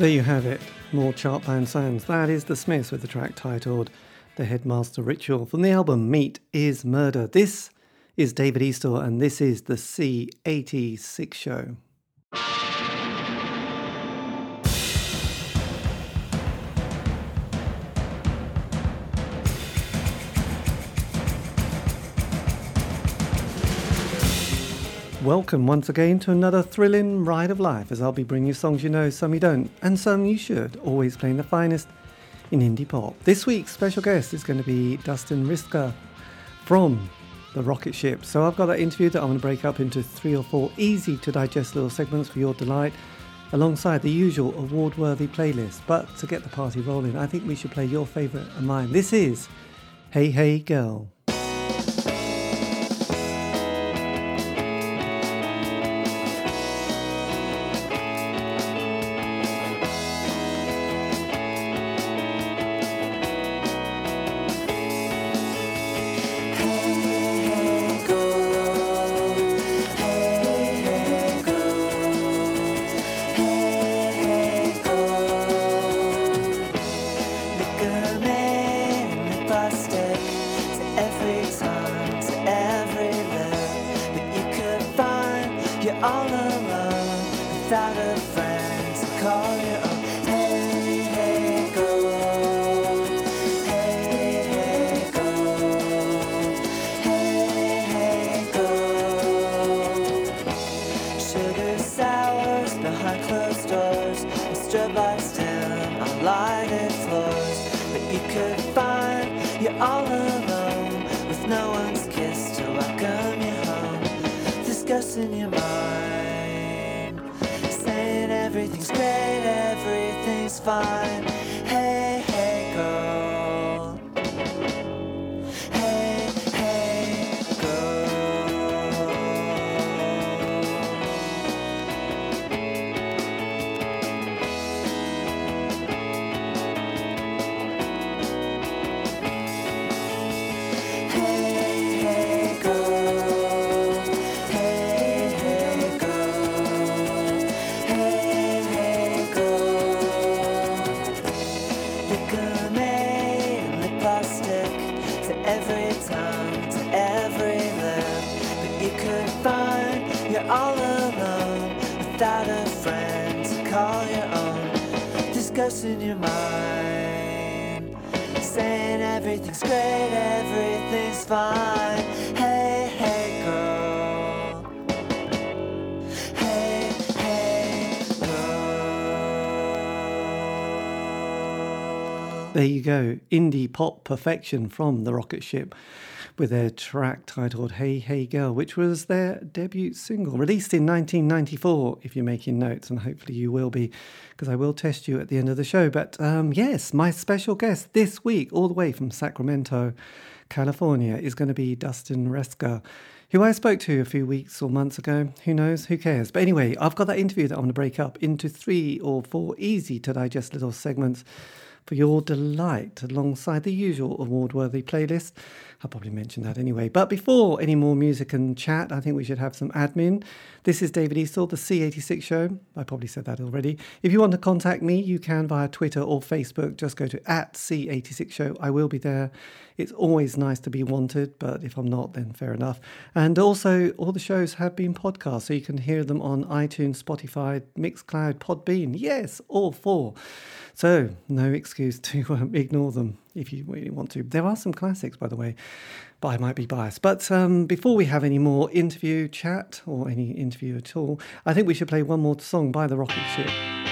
There you have it. More Chartbound sounds. That is The Smiths with the track titled The Headmaster Ritual from the album Meat is Murder. This is David Eastaugh and this is the C86 show. Welcome once again to another thrilling ride of life as I'll be bringing you songs you know, some you don't, and some you should, always playing the finest in indie pop. This week's special guest is going to be Dustin Reske from the Rocket Ship. So I've got that interview that I'm going to break up into three or four easy to digest little segments for your delight, alongside the usual award worthy playlist. But to get the party rolling, I think we should play your favourite and mine. This is Hey Hey Girl. In your mind, saying everything's great, everything's fine. Hey, hey, girl. Hey, hey, girl. There you go, indie pop perfection from the Rocket Ship with their track titled Hey Hey Girl, which was their debut single, released in 1994, if you're making notes, and hopefully you will be, because I will test you at the end of the show. But um, yes, my special guest this week, all the way from Sacramento, California, is going to be Dustin Reske who I spoke to a few weeks or months ago. Who knows? Who cares? But anyway, I've got that interview that I'm going to break up into three or four easy to digest little segments for your delight alongside the usual award worthy playlist. I'll probably mention that anyway. But before any more music and chat, I think we should have some admin. This is David Eastaugh, the C86 show. I probably said that already. If you want to contact me, you can via Twitter or Facebook. Just go to at C86 show. I will be there. It's always nice to be wanted, but if I'm not, then fair enough. And also, all the shows have been podcast, so you can hear them on iTunes, Spotify, Mixcloud, Podbean. Yes, all four. So, no excuse to um, ignore them if you really want to. There are some classics, by the way, but I might be biased. But um, before we have any more interview chat or any interview at all, I think we should play one more song by the Rocket Ship.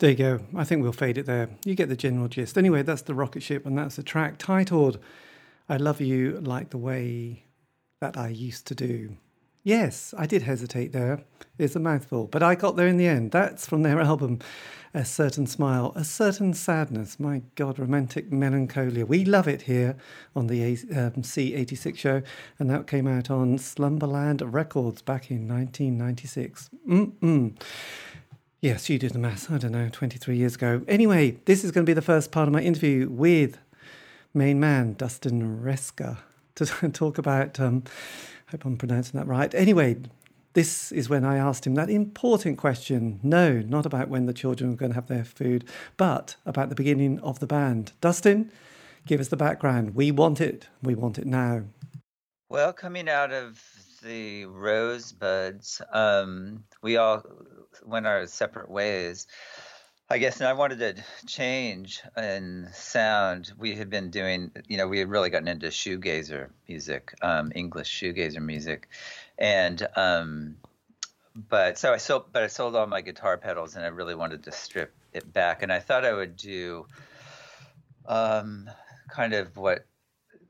There you go. I think we'll fade it there. You get the general gist. Anyway, that's the rocket ship, and that's the track titled I Love You Like the Way That I Used to Do. Yes, I did hesitate there. It's a mouthful, but I got there in the end. That's from their album, A Certain Smile, A Certain Sadness. My God, romantic melancholia. We love it here on the um, C86 show, and that came out on Slumberland Records back in 1996. Mm-mm. Yes, you did the maths. I don't know, 23 years ago. Anyway, this is going to be the first part of my interview with main man, Dustin Reske, to talk about, um, I hope I'm pronouncing that right. Anyway, this is when I asked him that important question. No, not about when the children were going to have their food, but about the beginning of the band. Dustin, give us the background. We want it. We want it now. Well, coming out of the Rosebuds, um, we all went our separate ways. I guess and I wanted to change in sound. We had been doing, you know, we had really gotten into shoegazer music, um, English shoegazer music, and um, but so I sold, but I sold all my guitar pedals, and I really wanted to strip it back, and I thought I would do, um, kind of what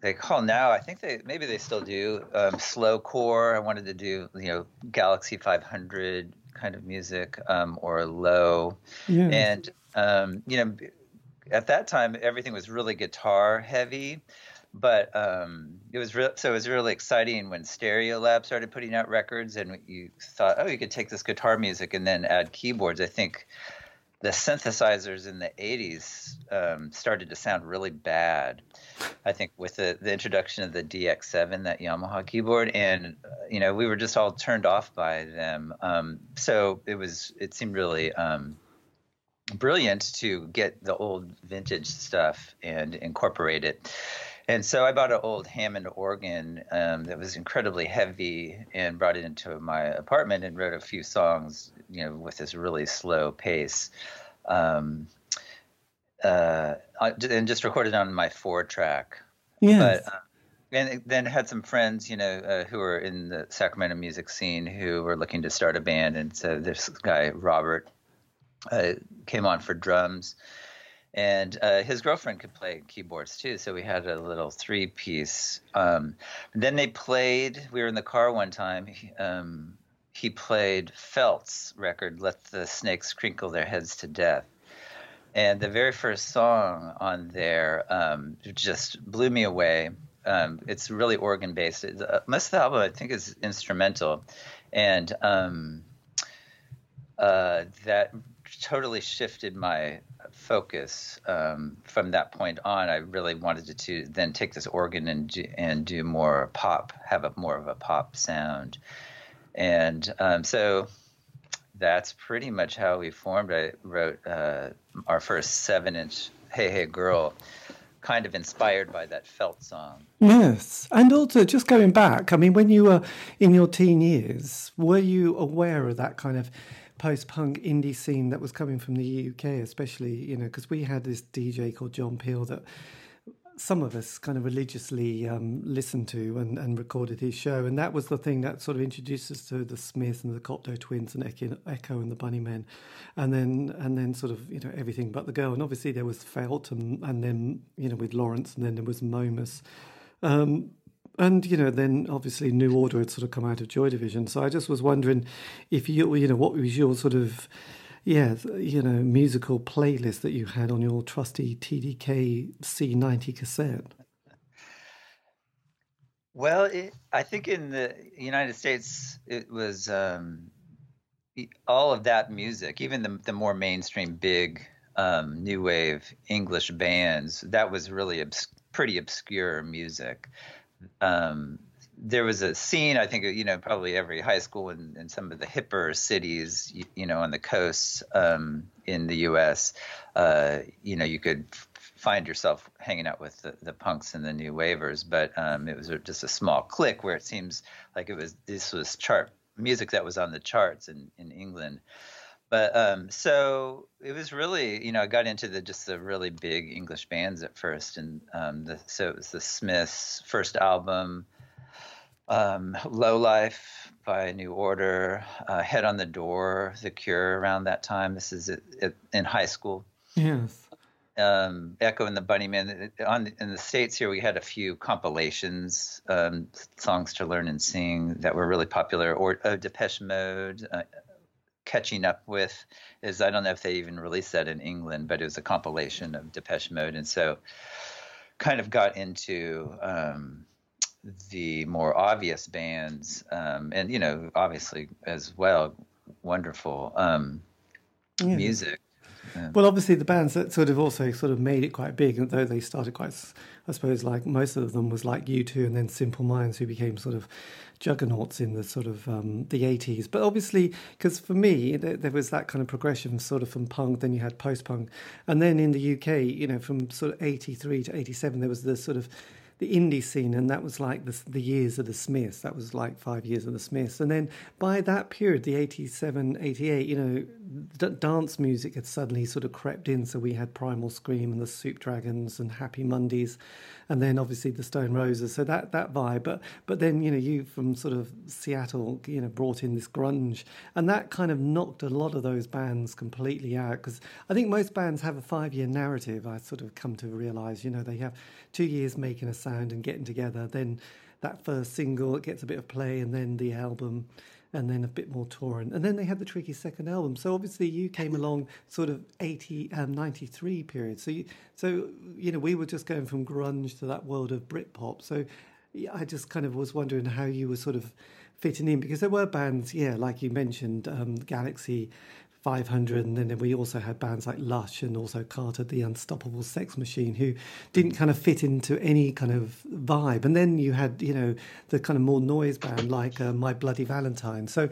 they call now. I think they maybe they still do um, slow core. I wanted to do you know Galaxie 500 kind of music um, or low. Yeah. And, um, you know, at that time, everything was really guitar heavy. But um, it was re- so it was really exciting when Stereolab started putting out records, and you thought, oh, you could take this guitar music and then add keyboards. I think the synthesizers in the 80s um, started to sound really bad. I think with the, the introduction of the DX7, that Yamaha keyboard, and uh, you know we were just all turned off by them. Um, so it was it seemed really um, brilliant to get the old vintage stuff and incorporate it. And so I bought an old Hammond organ um, that was incredibly heavy and brought it into my apartment and wrote a few songs, you know, with this really slow pace. Um, uh, and just recorded on my four track. Yes. But, uh, and then had some friends, you know, uh, who were in the Sacramento music scene who were looking to start a band. And so this guy, Robert, uh, came on for drums and uh, his girlfriend could play keyboards too. So we had a little three piece. Um, then they played. We were in the car one time. He, um, he played Felt's record, "Let the Snakes Crinkle Their Heads to Death," and the very first song on there um, just blew me away. Um, it's really organ based. Uh, most of the album, I think, is instrumental, and um, uh, that totally shifted my focus um, from that point on. I really wanted to, to then take this organ and do, and do more pop, have a more of a pop sound, and um, so that's pretty much how we formed. I wrote uh, our first seven-inch "Hey Hey Girl." Kind of inspired by that Felt song. Yes. And also, just going back, I mean, when you were in your teen years, were you aware of that kind of post-punk indie scene that was coming from the UK, especially you know because we had this DJ called John Peel that some of us kind of religiously um, listened to and, and, recorded his show, and that was the thing that sort of introduced us to the Smiths and the Cocteau Twins and Echo and the Bunnymen, and then and then sort of you know everything but the girl, and obviously there was Felt and and then you know with Lawrence, and then there was Momus. Um, and you know, then obviously New Order had sort of come out of Joy Division. So I just was wondering if you, you know, what was your sort of, yeah, you know, musical playlist that you had on your trusty TDK C90 cassette. Well, it, I think in the United States, it was um, all of that music, even the, the more mainstream, big um, new wave English bands. That was really obs- pretty obscure music um, there was a scene I think you know probably every high school in, in some of the hipper cities you, you know on the coasts um, in the U.S. Uh, you know you could find yourself hanging out with the, the punks and the new wavers, but um, it was just a small clique where it seems like it was this was chart music that was on the charts in in England. But um, so it was really, you know, I got into the just the really big English bands at first, and um, the, so it was the Smiths' first album, um, Low Life by New Order, uh, Head on the Door, The Cure around that time. This is it, it, in high school. Yes. Um, Echo and the Bunnymen. On in the states here, we had a few compilations, um, songs to learn and sing that were really popular. Or uh, Depeche Mode, uh, catching up with is I don't know if they even released that in England, but it was a compilation of Depeche Mode, and so kind of got into um, the more obvious bands, um, and you know, obviously as well, wonderful um, yeah. music. Yeah. Well, obviously, the bands that sort of also sort of made it quite big, though they started quite, I suppose, like most of them was like U2 and then Simple Minds, who became sort of juggernauts in the sort of um, the 80s. But obviously, because for me, there, there, was that kind of progression sort of from punk, then you had post punk. And then in the UK, you know, from sort of 83 to 87, there was the sort of the indie scene, and that was like the, the years of the Smiths. That was like five years of the Smiths. And then by that period, the 87, 88, you know, d- dance music had suddenly sort of crept in. So we had Primal Scream and the Soup Dragons and Happy Mondays and then obviously the Stone Roses. So that that vibe, but but then you know you from sort of Seattle, you know, brought in this grunge, and that kind of knocked a lot of those bands completely out because I think most bands have a five year narrative. I sort of come to realize, you know, they have two years making a sound and getting together, then that first single it gets a bit of play, and then the album and then a bit more touring. And then they had the tricky second album. So obviously you came along sort of 80 and um, 93 period. So you, so you know we were just going from grunge to that world of Britpop. So I just kind of was wondering how you were sort of fitting in because there were bands, yeah, like you mentioned, um, Galaxie 500 and then we also had bands like lush and also carter the unstoppable sex machine who didn't kind of fit into any kind of vibe. And then you had you know the kind of more noise band like uh, my bloody valentine. So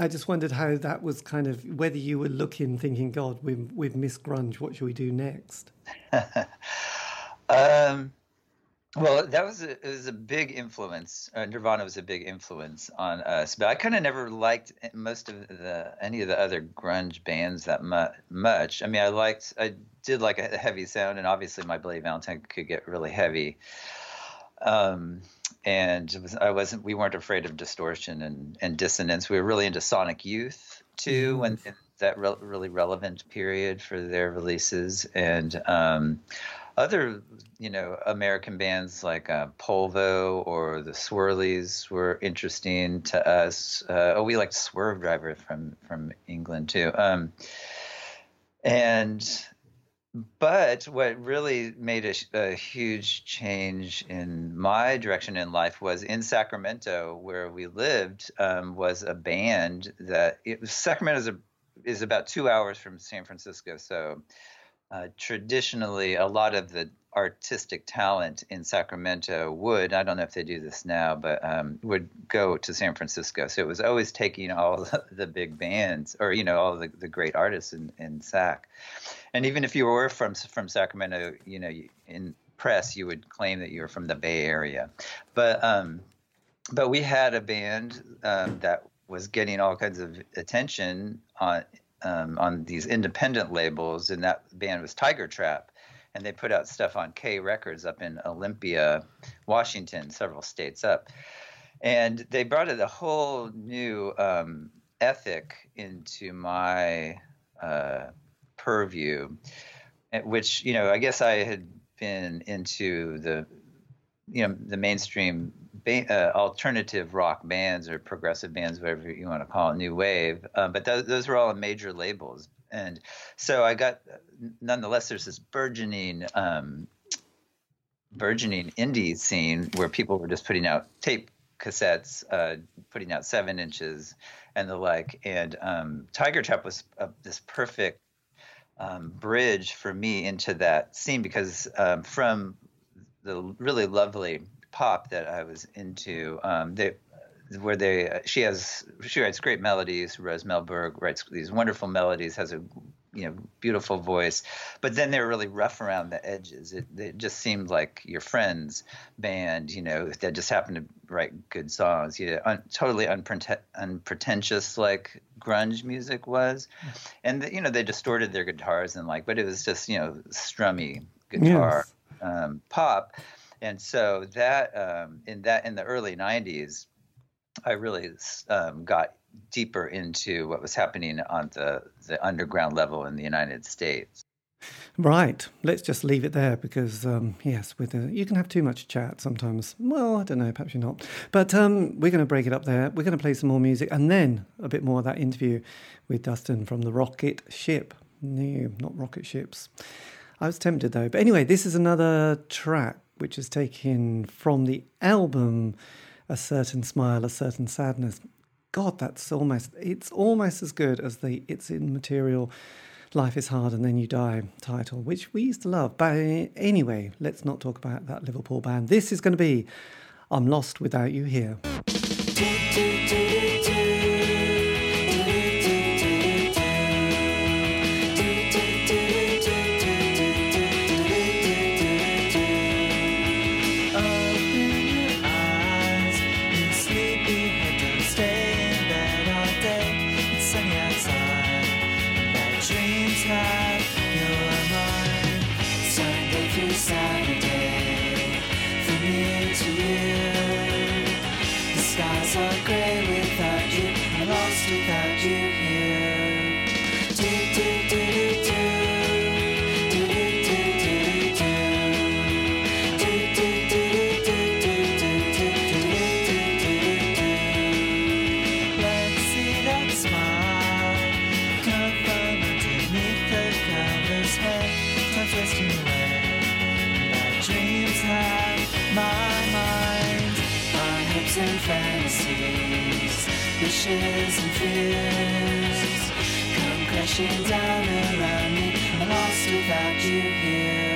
i just wondered how that was kind of whether you were looking thinking god we've, we've missed grunge what should we do next? Um well, that was a, it was a big influence. Uh, Nirvana was a big influence on us, but I kind of never liked most of the any of the other grunge bands that mu- much. I mean, I liked, I did like a heavy sound, and obviously, my Bloody Valentine could get really heavy. Um, and was, I wasn't, we weren't afraid of distortion and, and dissonance. We were really into Sonic Youth too, mm-hmm. when that re- really relevant period for their releases, and um, other you know American bands like uh, Polvo or the Swirlies were interesting to us. Uh, oh, we liked Swervedriver from from England too. Um, and but what really made a, a, huge change in my direction in life was in Sacramento, where we lived, um, was a band that it Sacramento is, a, is about two hours from San Francisco, so uh, traditionally, a lot of the artistic talent in Sacramento would, I don't know if they do this now, but um, would go to San Francisco. So it was always taking all the big bands or, you know, all the, the great artists in, in Sac. And even if you were from, from Sacramento, you know, in press, you would claim that you were from the Bay Area. But, um, but we had a band um, that was getting all kinds of attention on um, on these independent labels, and that band was Tiger Trap, and they put out stuff on K Records up in Olympia, Washington, several states up, and they brought a whole new um, ethic into my uh, purview, which you know I guess I had been into the you know the mainstream uh, alternative rock bands or progressive bands, whatever you want to call it, new wave. Um, but th- those were all major labels, and so I got. Nonetheless, there's this burgeoning, um, burgeoning indie scene where people were just putting out tape cassettes, uh, putting out seven inches and the like. And um, Tiger Trap was uh, this perfect um, bridge for me into that scene because um, from the really lovely pop that I was into. Um, they, where they, she has, she writes great melodies. Rose Melberg writes these wonderful melodies, has a you know beautiful voice, but then they're really rough around the edges. It, it just seemed like your friend's band, you know, that just happened to write good songs. You know, un, totally unpretentious, unpretentious like grunge music was, and the, you know they distorted their guitars and like, but it was just you know strummy guitar yes. um, pop and so that um, in that in the early '90s, I really um, got deeper into what was happening on the the underground level in the United States. Right. Let's just leave it there because, um, yes, with you can have too much chat sometimes. Well, I don't know, perhaps you're not. But um, we're going to break it up there. We're going to play some more music and then a bit more of that interview with Dustin from the Rocket Ship. No, not rocket ships. I was tempted though. But anyway, this is another track which is taken from the album A Certain Smile, A Certain Sadness. God, that's almost, it's almost as good as the It's Immaterial Life is Hard and Then You Die title, which we used to love. But eh, anyway, let's not talk about that Liverpool band. This is going to be I'm Lost Without You Here. Wishes and fears come crashing down around me. I'm lost without you here.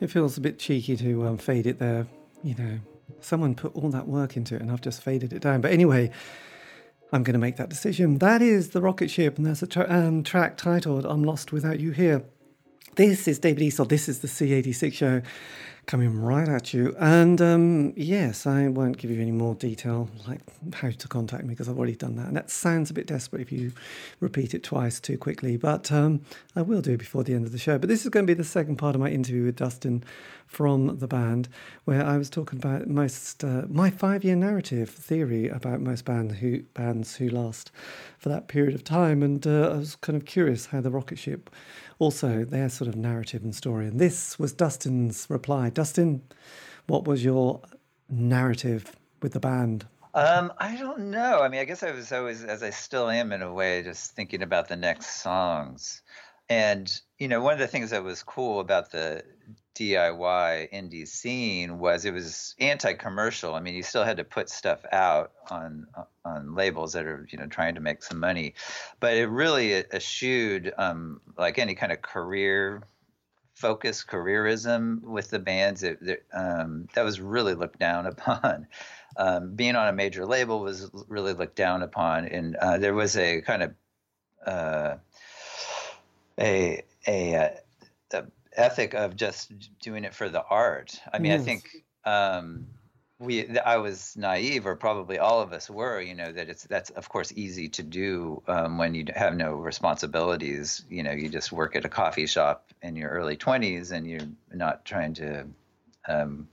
It feels a bit cheeky to um, fade it there. You know, someone put all that work into it and I've just faded it down. But anyway, I'm going to make that decision. That is The Rocket Ship, and there's a tra- um, track titled I'm Lost Without You Here. This is David Eastaugh. This is the C86 show coming right at you. And um, yes, I won't give you any more detail, like how to contact me, because I've already done that. And that sounds a bit desperate if you repeat it twice too quickly, but um, I will do before the end of the show. But this is going to be the second part of my interview with Dustin from the band, where I was talking about most uh, my five-year narrative theory about most band who bands who last for that period of time, and uh, I was kind of curious how the rocket ship also their sort of narrative and story. And this was Dustin's reply. Dustin, what was your narrative with the band? Um, I don't know. I mean, I guess I was always, as I still am in a way, just thinking about the next songs. And, you know, one of the things that was cool about the DIY indie scene was it was anti-commercial. I mean, you still had to put stuff out on on labels that are you know trying to make some money, but it really eschewed um, like any kind of career focus careerism with the bands. It, it, um, that was really looked down upon. Um, being on a major label was really looked down upon, and uh, there was a kind of uh, a a, uh, a ethic of just doing it for the art. I mean, yes. I think um, we I was naive, or probably all of us were. You know that it's that's of course easy to do um, when you have no responsibilities. You know, you just work at a coffee shop in your early twenties, and you're not trying to. Um,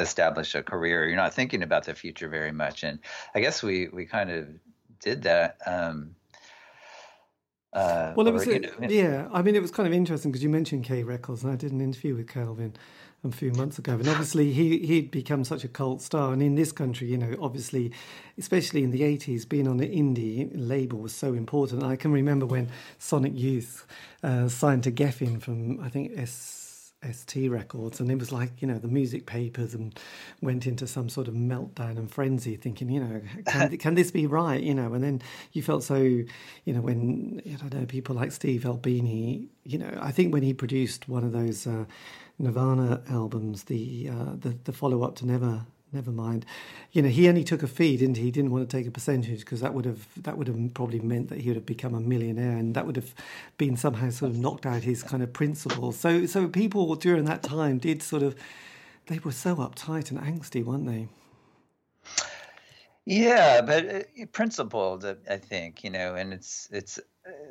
establish a career you're not thinking about the future very much and i guess we we kind of did that um, Uh, well, it or, was, you know, yeah. I mean, it was kind of interesting because you mentioned K Records, and I did an interview with Calvin a few months ago, and obviously he he'd become such a cult star, and in this country, you know, obviously, especially in the eighties, being on an indie label was so important. I can remember when Sonic Youth uh, signed to Geffen from I think S. ST Records, and it was like you know the music papers, and went into some sort of meltdown and frenzy, thinking you know can can this be right, you know? And then you felt so, you know, when I don't know people like Steve Albini, you know, I think when he produced one of those uh, Nirvana albums, the uh, the, the follow up to Never never mind. You know, he only took a fee, didn't he? He didn't want to take a percentage because that would have that would have probably meant that he would have become a millionaire, and that would have been somehow sort of knocked out his kind of principles. So, so people during that time did sort of they were so uptight and angsty, weren't they? Yeah, but uh, principled, I think, you know, and it's it's.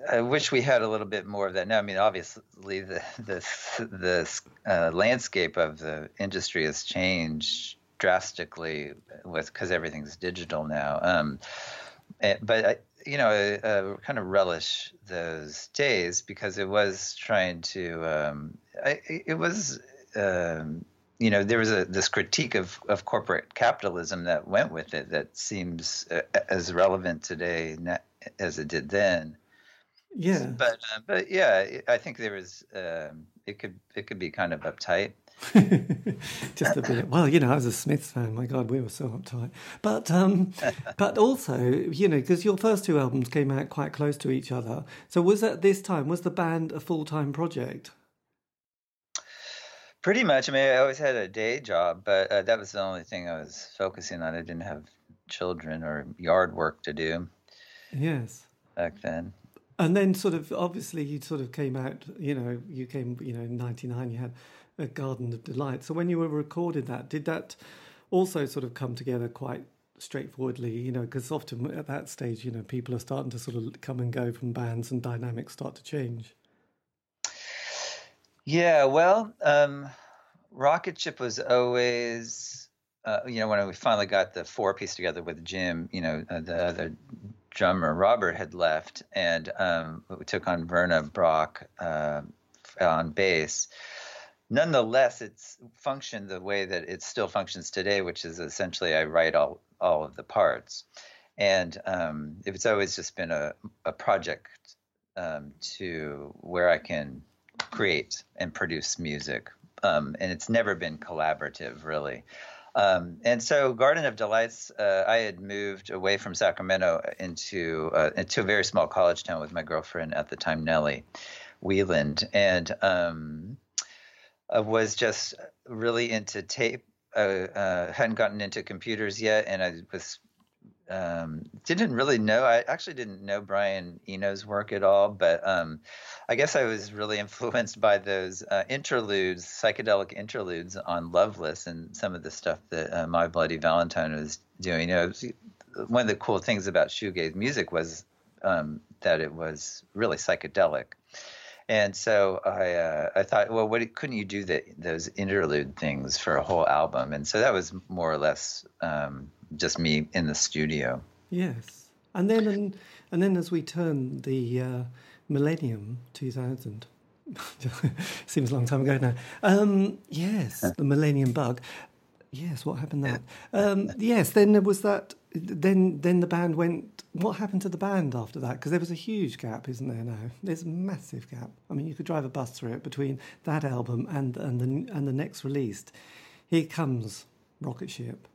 I wish we had a little bit more of that. Now, I mean, obviously, the the the uh, landscape of the industry has changed drastically with because everything's digital now. Um, and, but I, you know, I, I kind of relish those days because it was trying to. Um, I, it was. Um, you know, there was a this critique of, of corporate capitalism that went with it that seems uh, as relevant today as it did then. Yeah, but uh, but yeah, I think there was um, it could it could be kind of uptight. Just a bit. Well, you know, I was a Smiths fan. My God, we were so uptight. But um, but also, you know, because your first two albums came out quite close to each other. So was at this time was the band a full time project? Pretty much. I mean, I always had a day job, but uh, that was the only thing I was focusing on. I didn't have children or yard work to do. Yes. Back then. And then, sort of, obviously, you sort of came out. You know, you came. You know, in '99, you had a Garden of Delight. So when you were recording that, did that also sort of come together quite straightforwardly? You know, because often at that stage, you know, people are starting to sort of come and go from bands, and dynamics start to change. Yeah, well, um, Rocket Ship was always, uh, you know, when we finally got the four piece together with Jim, you know, uh, the other drummer Robert had left, and um, we took on Verna Brock uh, on bass. Nonetheless, it's functioned the way that it still functions today, which is essentially I write all all of the parts, and um, it's always just been a a project um, to where I can create and produce music. Um, and it's never been collaborative, really. Um, and so, Garden of Delights, uh, I had moved away from Sacramento into uh, into a very small college town with my girlfriend at the time, Nellie Wieland, and um, I was just really into tape. Uh, uh, hadn't gotten into computers yet, and I was um, didn't really know. I actually didn't know Brian Eno's work at all, but um, I guess I was really influenced by those uh, interludes, psychedelic interludes on Loveless, and some of the stuff that uh, My Bloody Valentine was doing. You know, was, one of the cool things about shoegaze music was um, that it was really psychedelic. And so I, uh, I thought, well, what couldn't you do those interlude things for a whole album? And so that was more or less um, just me in the studio. Yes, and then and, and then as we turn the uh, millennium, two thousand. Seems a long time ago now. Um, yes, the Millennium Bug. Yes, what happened there? Um, yes, then there was that. Then, then the band went. What happened to the band after that? Because there was a huge gap, isn't there? Now there's a massive gap. I mean, you could drive a bus through it between that album and and the and the next released. Here comes Rocket Ship.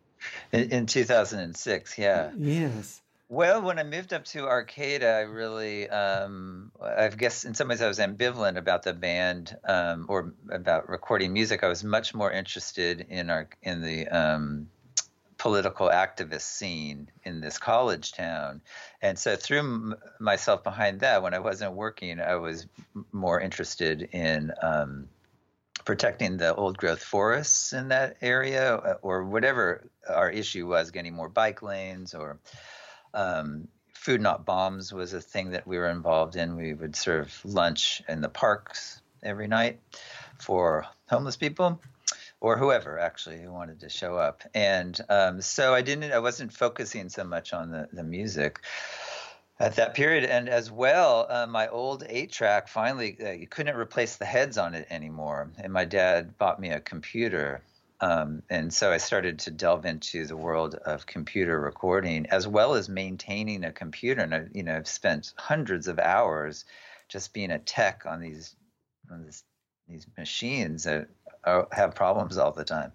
In, in 2006, yeah. Yes. Well, when I moved up to Arcata, I really, um, I guess in some ways I was ambivalent about the band um, or about recording music. I was much more interested in our in the um, political activist scene in this college town, and so threw m- myself behind that. When I wasn't working, I was more interested in um, protecting the old growth forests in that area or whatever our issue was, getting more bike lanes or um, food not bombs was a thing that we were involved in. We would serve lunch in the parks every night for homeless people or whoever actually who wanted to show up. And um, so I didn't, I wasn't focusing so much on the, the music. At that period. And as well, uh, my old eight track finally, uh, you couldn't replace the heads on it anymore. And my dad bought me a computer. Um, and so I started to delve into the world of computer recording as well as maintaining a computer. And I, you know, I've spent hundreds of hours just being a tech on these on this, these machines that have problems all the time,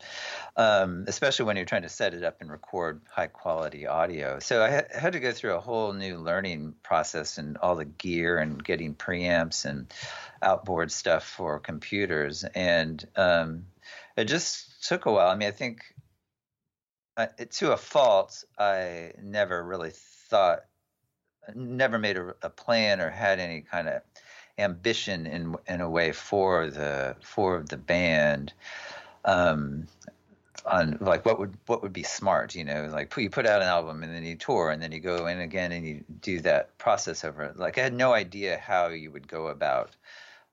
um, especially when you're trying to set it up and record high quality audio. So I ha- had to go through a whole new learning process and all the gear and getting preamps and outboard stuff for computers. And um, it just took a while. I mean, I think uh, to a fault, I never really thought, never made a, a plan or had any kind of ambition in in a way for the for the band um, on like what would what would be smart you know like you put out an album and then you tour and then you go in again and you do that process over like i had no idea how you would go about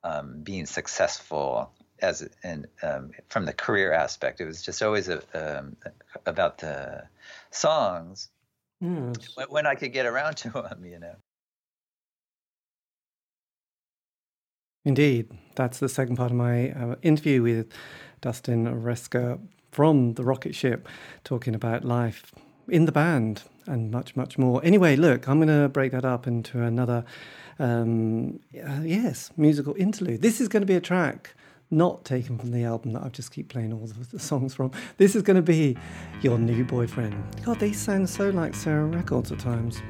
um, being successful as and um, from the career aspect. It was just always a, um, about the songs yes. when i could get around to them you know Indeed, that's the second part of my uh, interview with Dustin Reske from the rocket ship, talking about life in the band and much, much more. Anyway, look, I'm going to break that up into another, um, uh, yes, musical interlude. This is going to be a track not taken from the album that I just keep playing all the songs from. This is going to be Your New Boyfriend. God, they sound so like Sarah Records at times.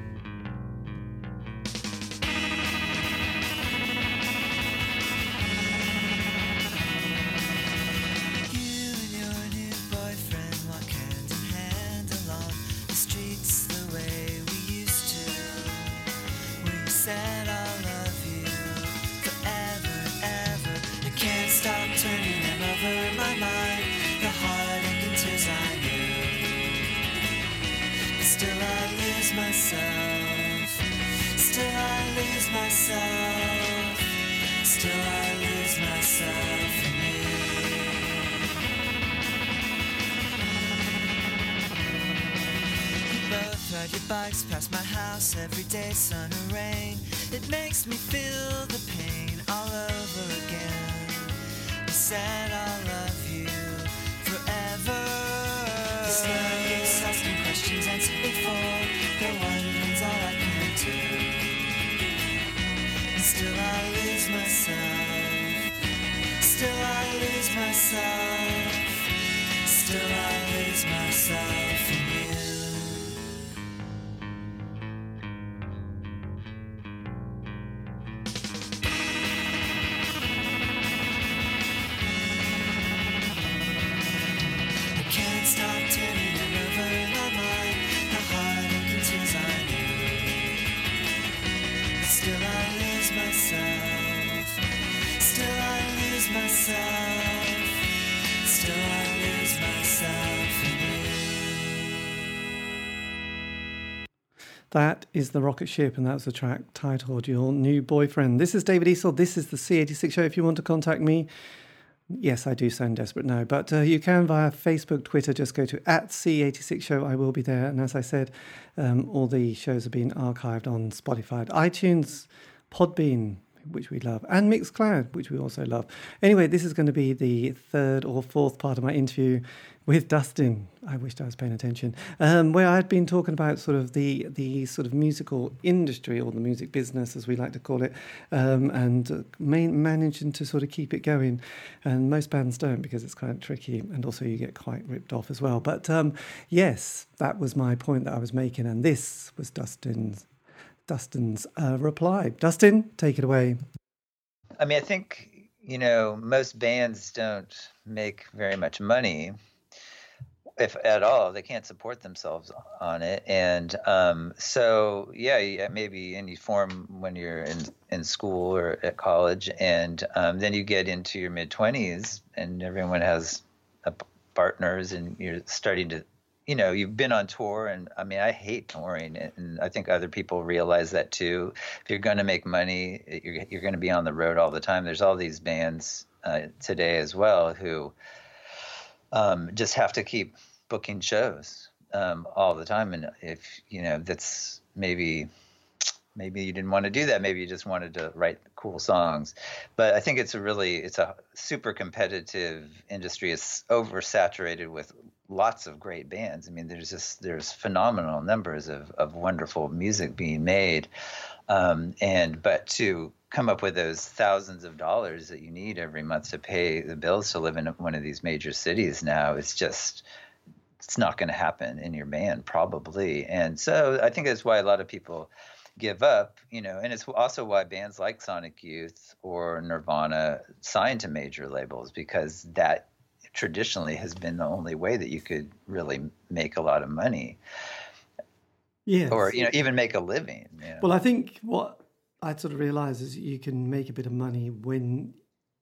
That is the rocket ship, and that's the track titled Your New Boyfriend. This is David Eastaugh. This is the C86 show. If you want to contact me, yes, I do sound desperate now, but uh, you can via Facebook, Twitter. Just go to at C86 show. I will be there. And as I said, um, all the shows have been archived on Spotify, iTunes, Podbean, which we love, and Mixcloud, which we also love. Anyway, this is going to be the third or fourth part of my interview with Dustin. I wished I was paying attention, um, where I had been talking about sort of the the sort of musical industry or the music business, as we like to call it, um, and uh, main, managing to sort of keep it going. And most bands don't because it's quite tricky, and also you get quite ripped off as well. But um, yes, that was my point that I was making, and this was Dustin's Dustin's uh, reply. Dustin, take it away. I mean, I think, you know, most bands don't make very much money, if at all. They can't support themselves on it. And um, so, yeah, maybe any form when you're in, in school or at college. And um, then you get into your mid 20s and everyone has partners and you're starting to you know you've been on tour and i mean i hate touring and i think other people realize that too if you're going to make money you're, you're going to be on the road all the time there's all these bands uh, today as well who um, just have to keep booking shows um, all the time and if you know that's maybe maybe you didn't want to do that. Maybe you just wanted to write cool songs. But I think it's a really it's a super competitive industry. It's oversaturated with lots of great bands. I mean, there's just there's phenomenal numbers of of wonderful music being made. Um, and but to come up with those thousands of dollars that you need every month to pay the bills to live in one of these major cities now, it's just it's not going to happen in your band probably. And so I think that's why a lot of people give up, you know, and it's also why bands like Sonic Youth or Nirvana signed to major labels because that traditionally has been the only way that you could really make a lot of money. Yeah. Or, you know, even make a living. You know? Well, I think what I sort of realize is you can make a bit of money when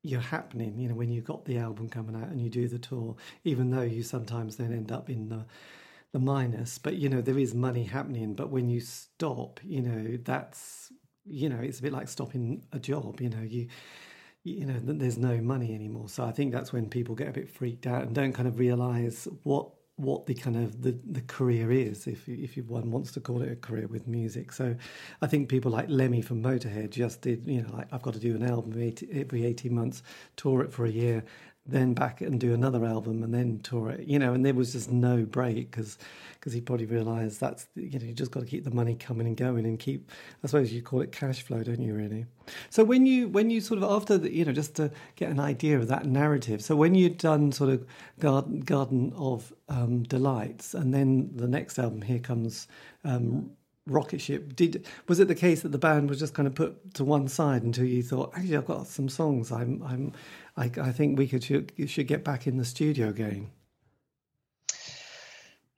you're happening, you know, when you've got the album coming out and you do the tour, even though you sometimes then end up in the the minus, but you know there is money happening. But when you stop, you know that's you know it's a bit like stopping a job. You know you you know there's no money anymore. So I think that's when people get a bit freaked out and don't kind of realize what what the kind of the, the career is, if if one wants to call it a career with music. So, I think people like Lemmy from Motorhead just did, you know, like I've got to do an album every eighteen months, tour it for a year, then back and do another album and then tour it, you know, and there was just no break because because he probably realised that's you know you just got to keep the money coming and going and keep I suppose you call it cash flow, don't you? Really. So when you when you sort of after the, you know just to get an idea of that narrative. So when you'd done sort of Garden Garden of um, Delights and then the next album, here comes. Um, rocket ship did was it the case that the band was just kind of put to one side until you thought actually i've got some songs i'm i'm I, I think we could should, should get back in the studio again.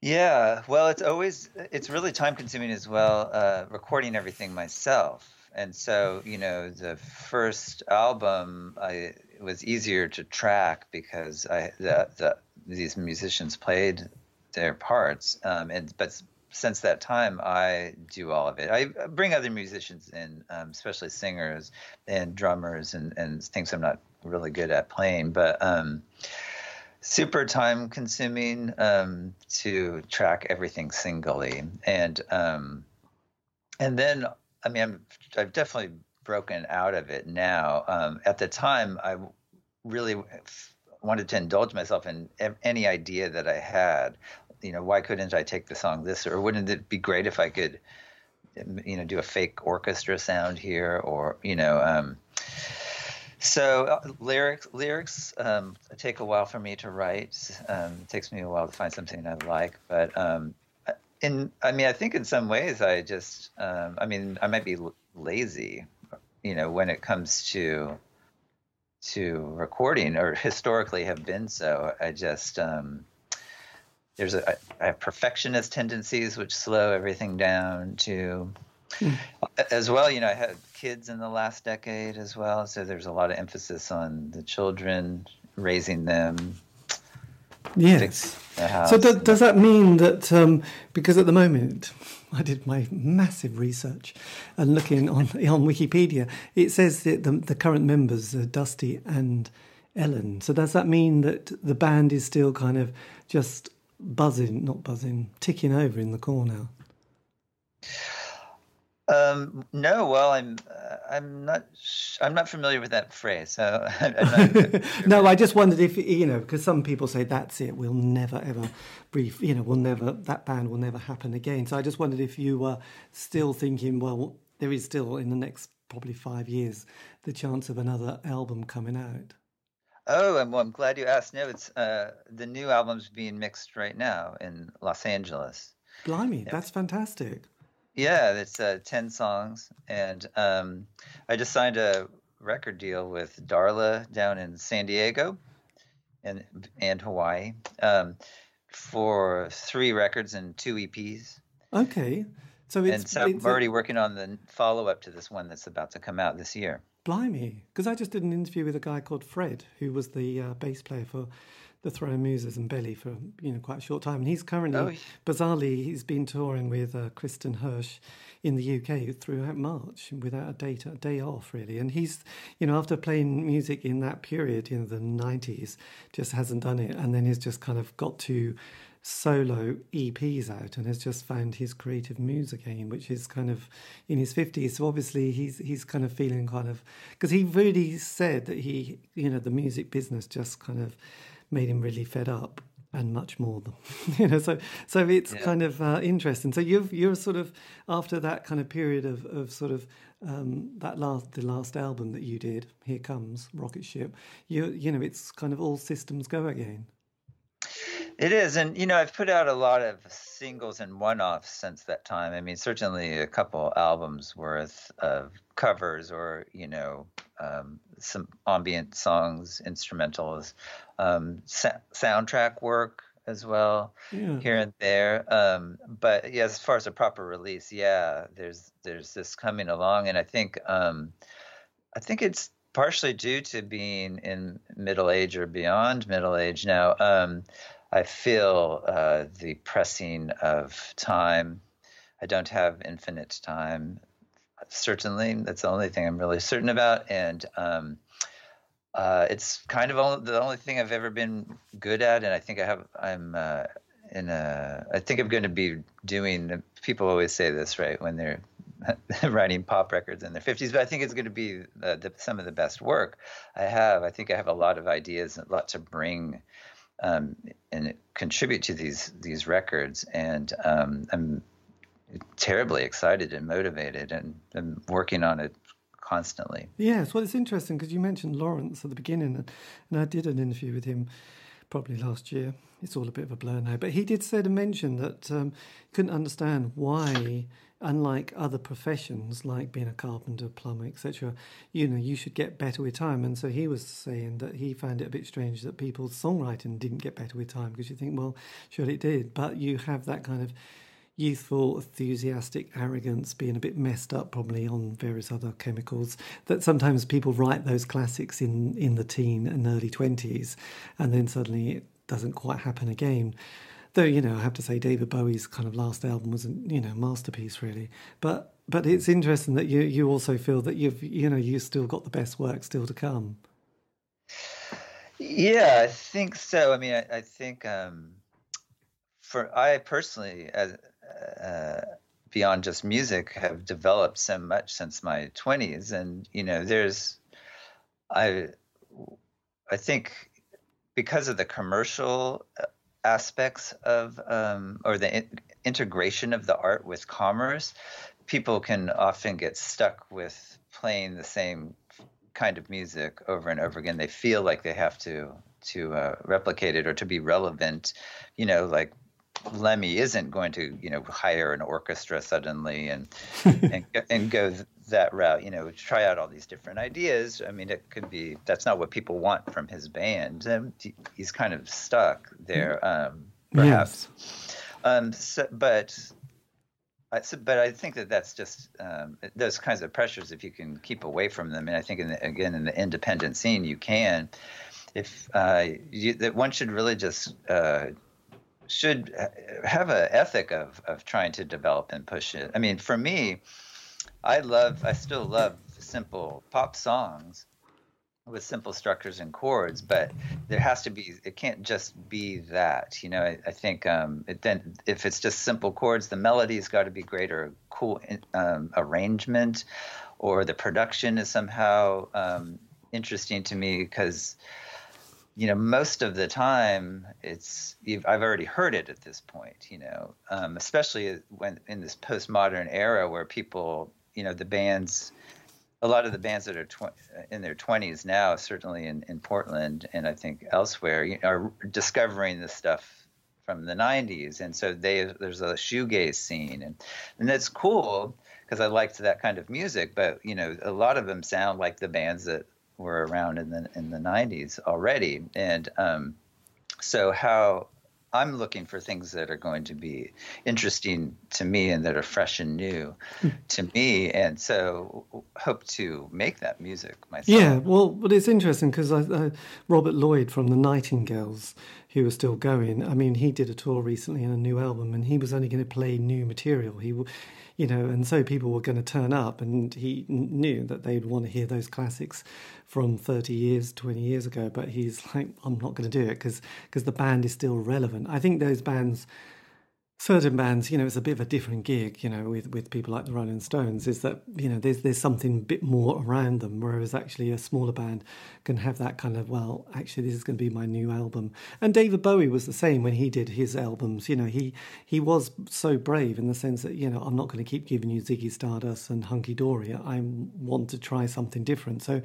Yeah, well, it's always it's really time consuming as well, uh, recording everything myself. And so, you know, the first album, I was easier to track because I the, the these musicians played their parts, um, and but since that time, I do all of it. I bring other musicians in, um, especially singers and drummers and, and things I'm not really good at playing, but um, super time consuming um, to track everything singly. And um, and then I mean I'm I've definitely broken out of it now. Um, at the time, I really wanted to indulge myself in any idea that I had. You know, why couldn't I take the song this, or wouldn't it be great if I could, you know, do a fake orchestra sound here, or you know, um, so uh, lyrics lyrics um, take a while for me to write. Um, it takes me a while to find something I like, but um, in I mean I think in some ways I just um, I mean I might be lazy, you know, when it comes to to recording or historically have been so. I just um, there's a I have perfectionist tendencies which slow everything down to Mm. As well, you know, I had kids in the last decade as well, so there's a lot of emphasis on the children, raising them. Yes. So do, does that mean that um, because at the moment I did my massive research and looking on on Wikipedia, it says that the, the current members are Dusty and Ellen. So does that mean that the band is still kind of just buzzing, not buzzing, ticking over in the core now? Um, no, well, I'm uh, I'm not I'm not familiar with that phrase. So no, I just wondered if you know because some people say that's it. We'll never ever brief. You know, we'll never that band will never happen again. So I just wondered if you were still thinking, well, there is still in the next probably five years the chance of another album coming out. Oh, and well, I'm glad you asked. No, it's uh, the new album's being mixed right now in Los Angeles. Blimey, that's fantastic. Yeah, it's uh, ten songs, and um, I just signed a record deal with Darla down in San Diego, and and Hawaii, um, for three records and two EPs. Okay, so it's, and so it's I'm already working on the follow up to this one that's about to come out this year. Blimey, because I just did an interview with a guy called Fred, who was the uh, bass player for the Throwing Muses and Belly for you know quite a short time, and he's currently oh. bizarrely he's been touring with uh, Kristin Hersh in the UK throughout March without a day a day off really, and he's you know after playing music in that period, you know the nineties, just hasn't done it, and then he's just kind of got to solo EPs out and has just found his creative muse again, which is kind of in his fifties. So obviously he's he's kind of feeling kind of because he really said that he you know the music business just kind of made him really fed up and much more than you know so so it's yeah. kind of uh, interesting so you've you're sort of after that kind of period of of sort of um, that last the last album that you did here comes rocket ship you you know it's kind of all systems go again it is, and you know, I've put out a lot of singles and one-offs since that time. I mean, certainly a couple albums worth of covers, or you know, um, some ambient songs, instrumentals, um, sa- soundtrack work as well, yeah. here and there. Um, but yeah, as far as a proper release, yeah, there's there's this coming along, and I think um, I think it's partially due to being in middle age or beyond middle age now. Um, I feel uh, the pressing of time. I don't have infinite time. Certainly, that's the only thing I'm really certain about, and um, uh, it's kind of the only thing I've ever been good at. And I think I have. I'm uh, in a. I think I'm going to be doing. People always say this, right? When they're writing pop records in their 50s, but I think it's going to be the, some of the best work I have. I think I have a lot of ideas, a lot to bring um, and contribute to these these records. And um, I'm terribly excited and motivated, and I'm working on it constantly. Yes, well, it's interesting because you mentioned Lawrence at the beginning, and, and I did an interview with him probably last year. It's all a bit of a blur now, but he did say to mention that um, he couldn't understand why unlike other professions like being a carpenter, plumber, etc., you know, you should get better with time. And so he was saying that he found it a bit strange that people's songwriting didn't get better with time because you think, well, sure it did, but you have that kind of youthful, enthusiastic arrogance being a bit messed up probably on various other chemicals that sometimes people write those classics in in the teen and early 20s and then suddenly it doesn't quite happen again Though you know, I have to say, David Bowie's kind of last album was a you know masterpiece, really. But but it's interesting that you you also feel that you've you know you still got the best work still to come. Yeah, I think so. I mean, I, I think um, for I personally, as uh, beyond just music, have developed so much since my twenties, and you know, there's I I think because of the commercial uh, aspects of um, or the in- integration of the art with commerce, people can often get stuck with playing the same kind of music over and over again. They feel like they have to to uh, replicate it or to be relevant. You know, like Lemmy isn't going to you know hire an orchestra suddenly and and, and go that route. You know, try out all these different ideas. I mean, it could be that's not what people want from his band. Um, he's kind of stuck there, um, perhaps. Yes. Um, so, but. I, so, but I think that that's just um, those kinds of pressures. If you can keep away from them, and I think in the, again in the independent scene, you can. If uh, you, that one should really just uh, should have an ethic of of trying to develop and push it. I mean, for me, I love, I still love simple pop songs with simple structures and chords, but there has to be, it can't just be that. You know, I, I think um, it then if it's just simple chords, the melody's got to be great or cool um, arrangement, or the production is somehow um, interesting to me because you know, most of the time it's I've already heard it at this point. You know, um, especially when in this postmodern era where people, you know, the bands, a lot of the bands that are tw- in their twenties now, certainly in, in Portland and I think elsewhere, are discovering this stuff from the '90s, and so they there's a shoegaze scene, and and that's cool because I liked that kind of music. But you know, a lot of them sound like the bands that were around in the in the 90s already, and um, so how I'm looking for things that are going to be interesting to me and that are fresh and new hmm. to me, and so hope to make that music myself. Yeah, well, but it's interesting because Robert Lloyd from the Nightingales, who are still going. I mean, he did a tour recently and a new album, and he was only going to play new material. He, you know, and so people were going to turn up, and he knew that they'd want to hear those classics from 30 years, 20 years ago. But he's like, I'm not going to do it because because the band is still relevant. I think those bands certain bands, you know, it's a bit of a different gig, you know, with, with people like the Rolling Stones, is that, you know, there's there's something a bit more around them, whereas actually a smaller band can have that kind of, well, actually this is going to be my new album. And David Bowie was the same when he did his albums, you know, he he was so brave in the sense that, you know, I'm not going to keep giving you Ziggy Stardust and Hunky Dory. I want to try something different. So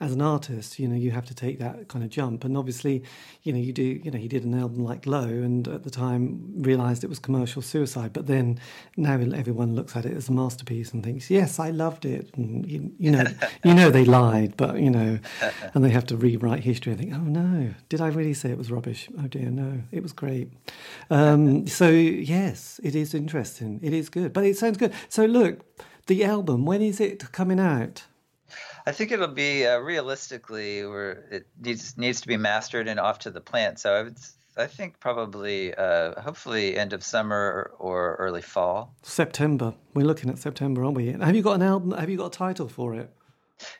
as an artist, you know, you have to take that kind of jump. And obviously, you know, you do, you know, he did an album like Low and at the time realized it was commercial commercial suicide. But then now everyone looks at it as a masterpiece and thinks, yes, I loved it. And you, you know, you know they lied, but you know, and they have to rewrite history and think, oh no, did I really say it was rubbish? Oh dear, no, it was great. Um, so yes, it is interesting. It is good, but it sounds good. So look, the album, when is it coming out? I think it'll be uh, realistically where it needs needs to be mastered and off to the plant. So I would I think probably, uh, hopefully, end of summer or early fall. September. We're looking at September, aren't we? Have you got an album? Have you got a title for it?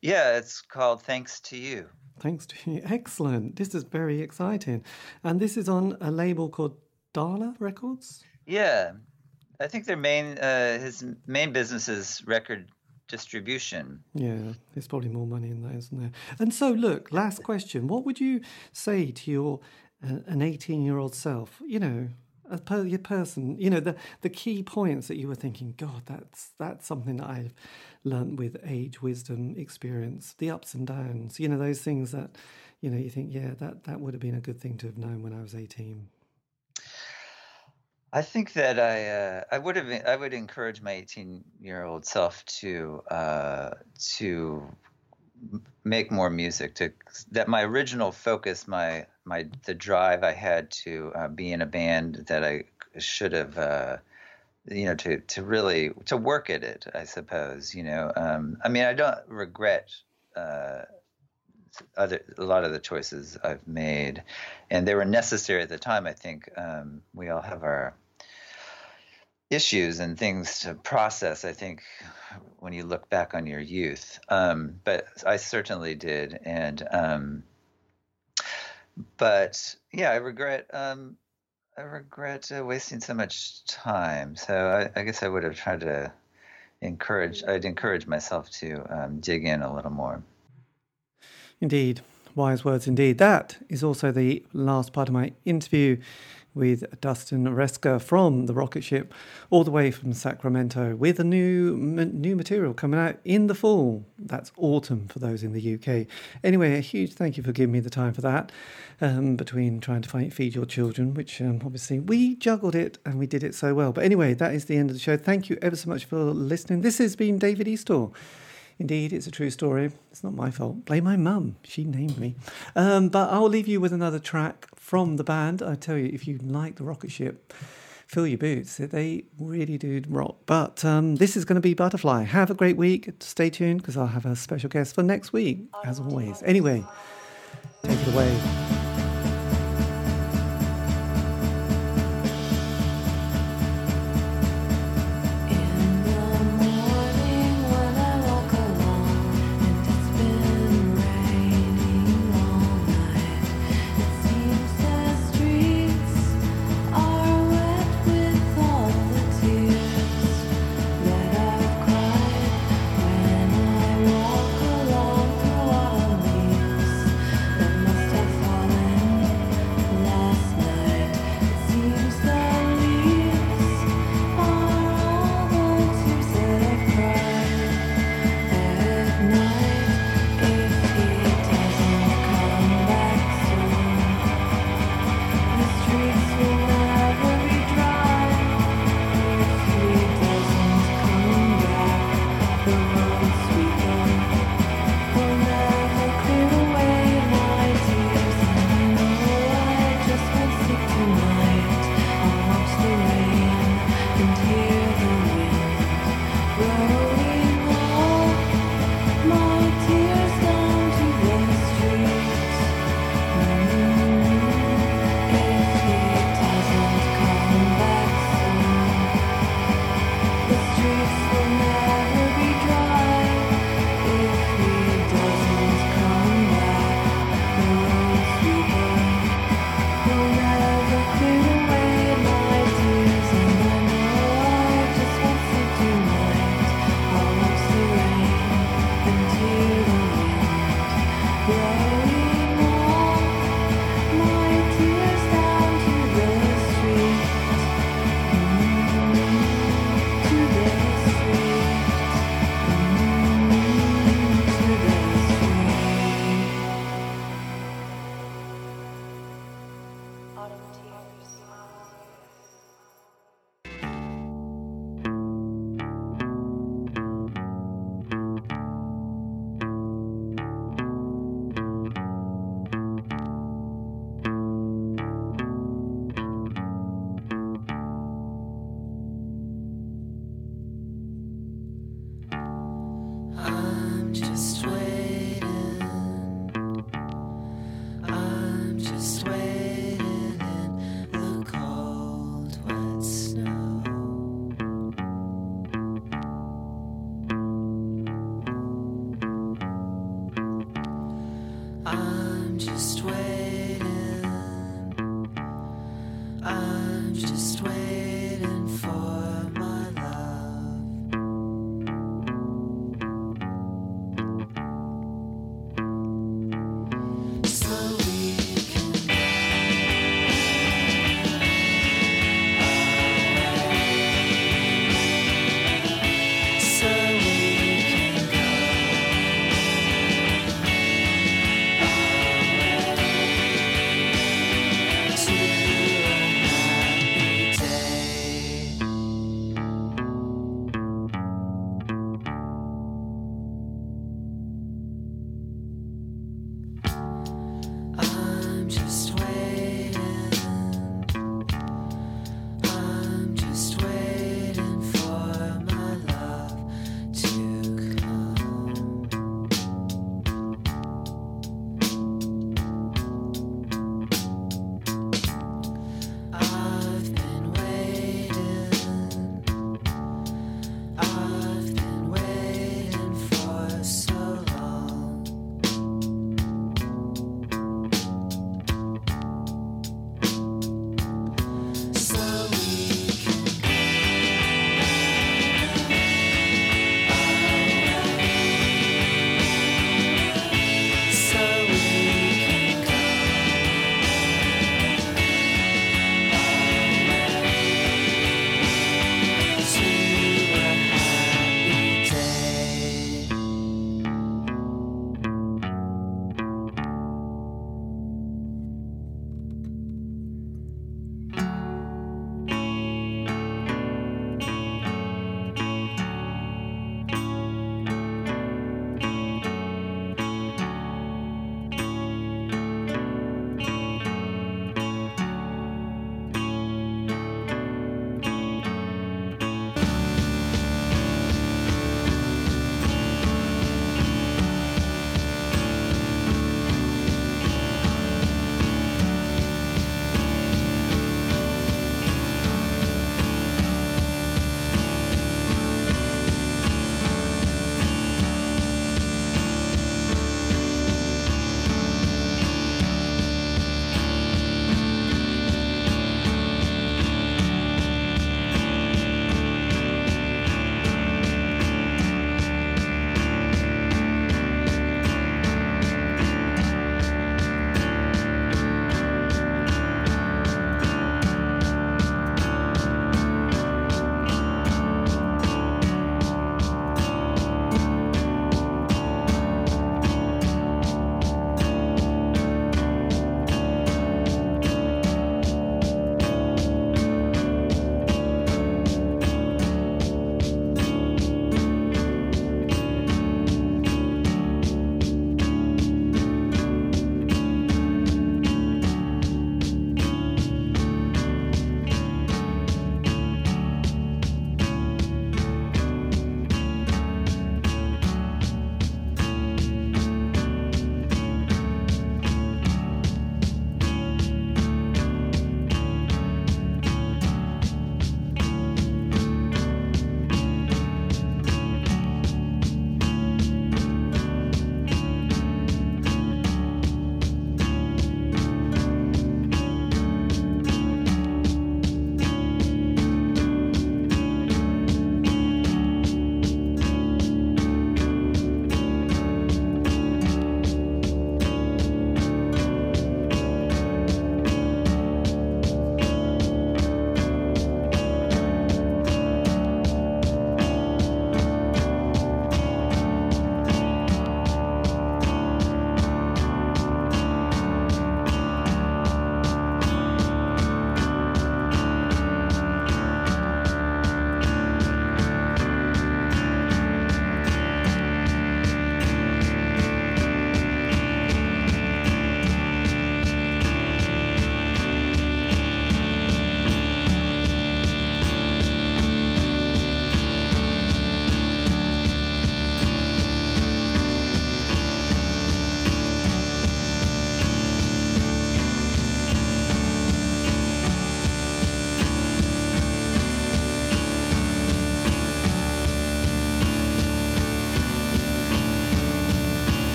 Yeah, it's called "Thanks to You." Thanks to you. Excellent. This is very exciting, and this is on a label called Darla Records. Yeah, I think their main uh, his main business is record distribution. Yeah, there's probably more money in that, isn't there? And so, look, last question: What would you say to your an 18 year old self, you know, a per, your person, you know, the, the key points that you were thinking, God, that's, that's something that I've learned with age, wisdom, experience, the ups and downs, you know, those things that, you know, you think, yeah, that, that would have been a good thing to have known when I was 18. I think that I uh, I would have I would encourage my 18 year old self to uh, to make more music to that my original focus my my the drive I had to uh, be in a band that I should have uh, you know to to really to work at it I suppose you know um, I mean I don't regret uh, other a lot of the choices I've made. And they were necessary at the time I think um, we all have our issues and things to process I think when you look back on your youth um, but I certainly did and um, but yeah, I regret um, I regret uh, wasting so much time. So I, I, guess I would have tried to encourage. I'd encourage myself to um, dig in a little more. Indeed, wise words indeed. That is also the last part of my interview with Dustin Reske from the rocket ship, all the way from Sacramento, with a new new material coming out in the fall. That's autumn for those in the UK. Anyway, a huge thank you for giving me the time for that. Um, between trying to find, feed your children, which um, obviously we juggled it and we did it so well. But anyway, that is the end of the show. Thank you ever so much for listening. This has been David Eastaugh. Indeed, it's a true story. It's not my fault. Blame my mum. She named me. Um, but I'll leave you with another track from the band. I tell you, if you like the rocket ship, fill your boots. They really do rock. But um, this is going to be Butterfly. Have a great week. Stay tuned because I'll have a special guest for next week, as always. Anyway, take it away.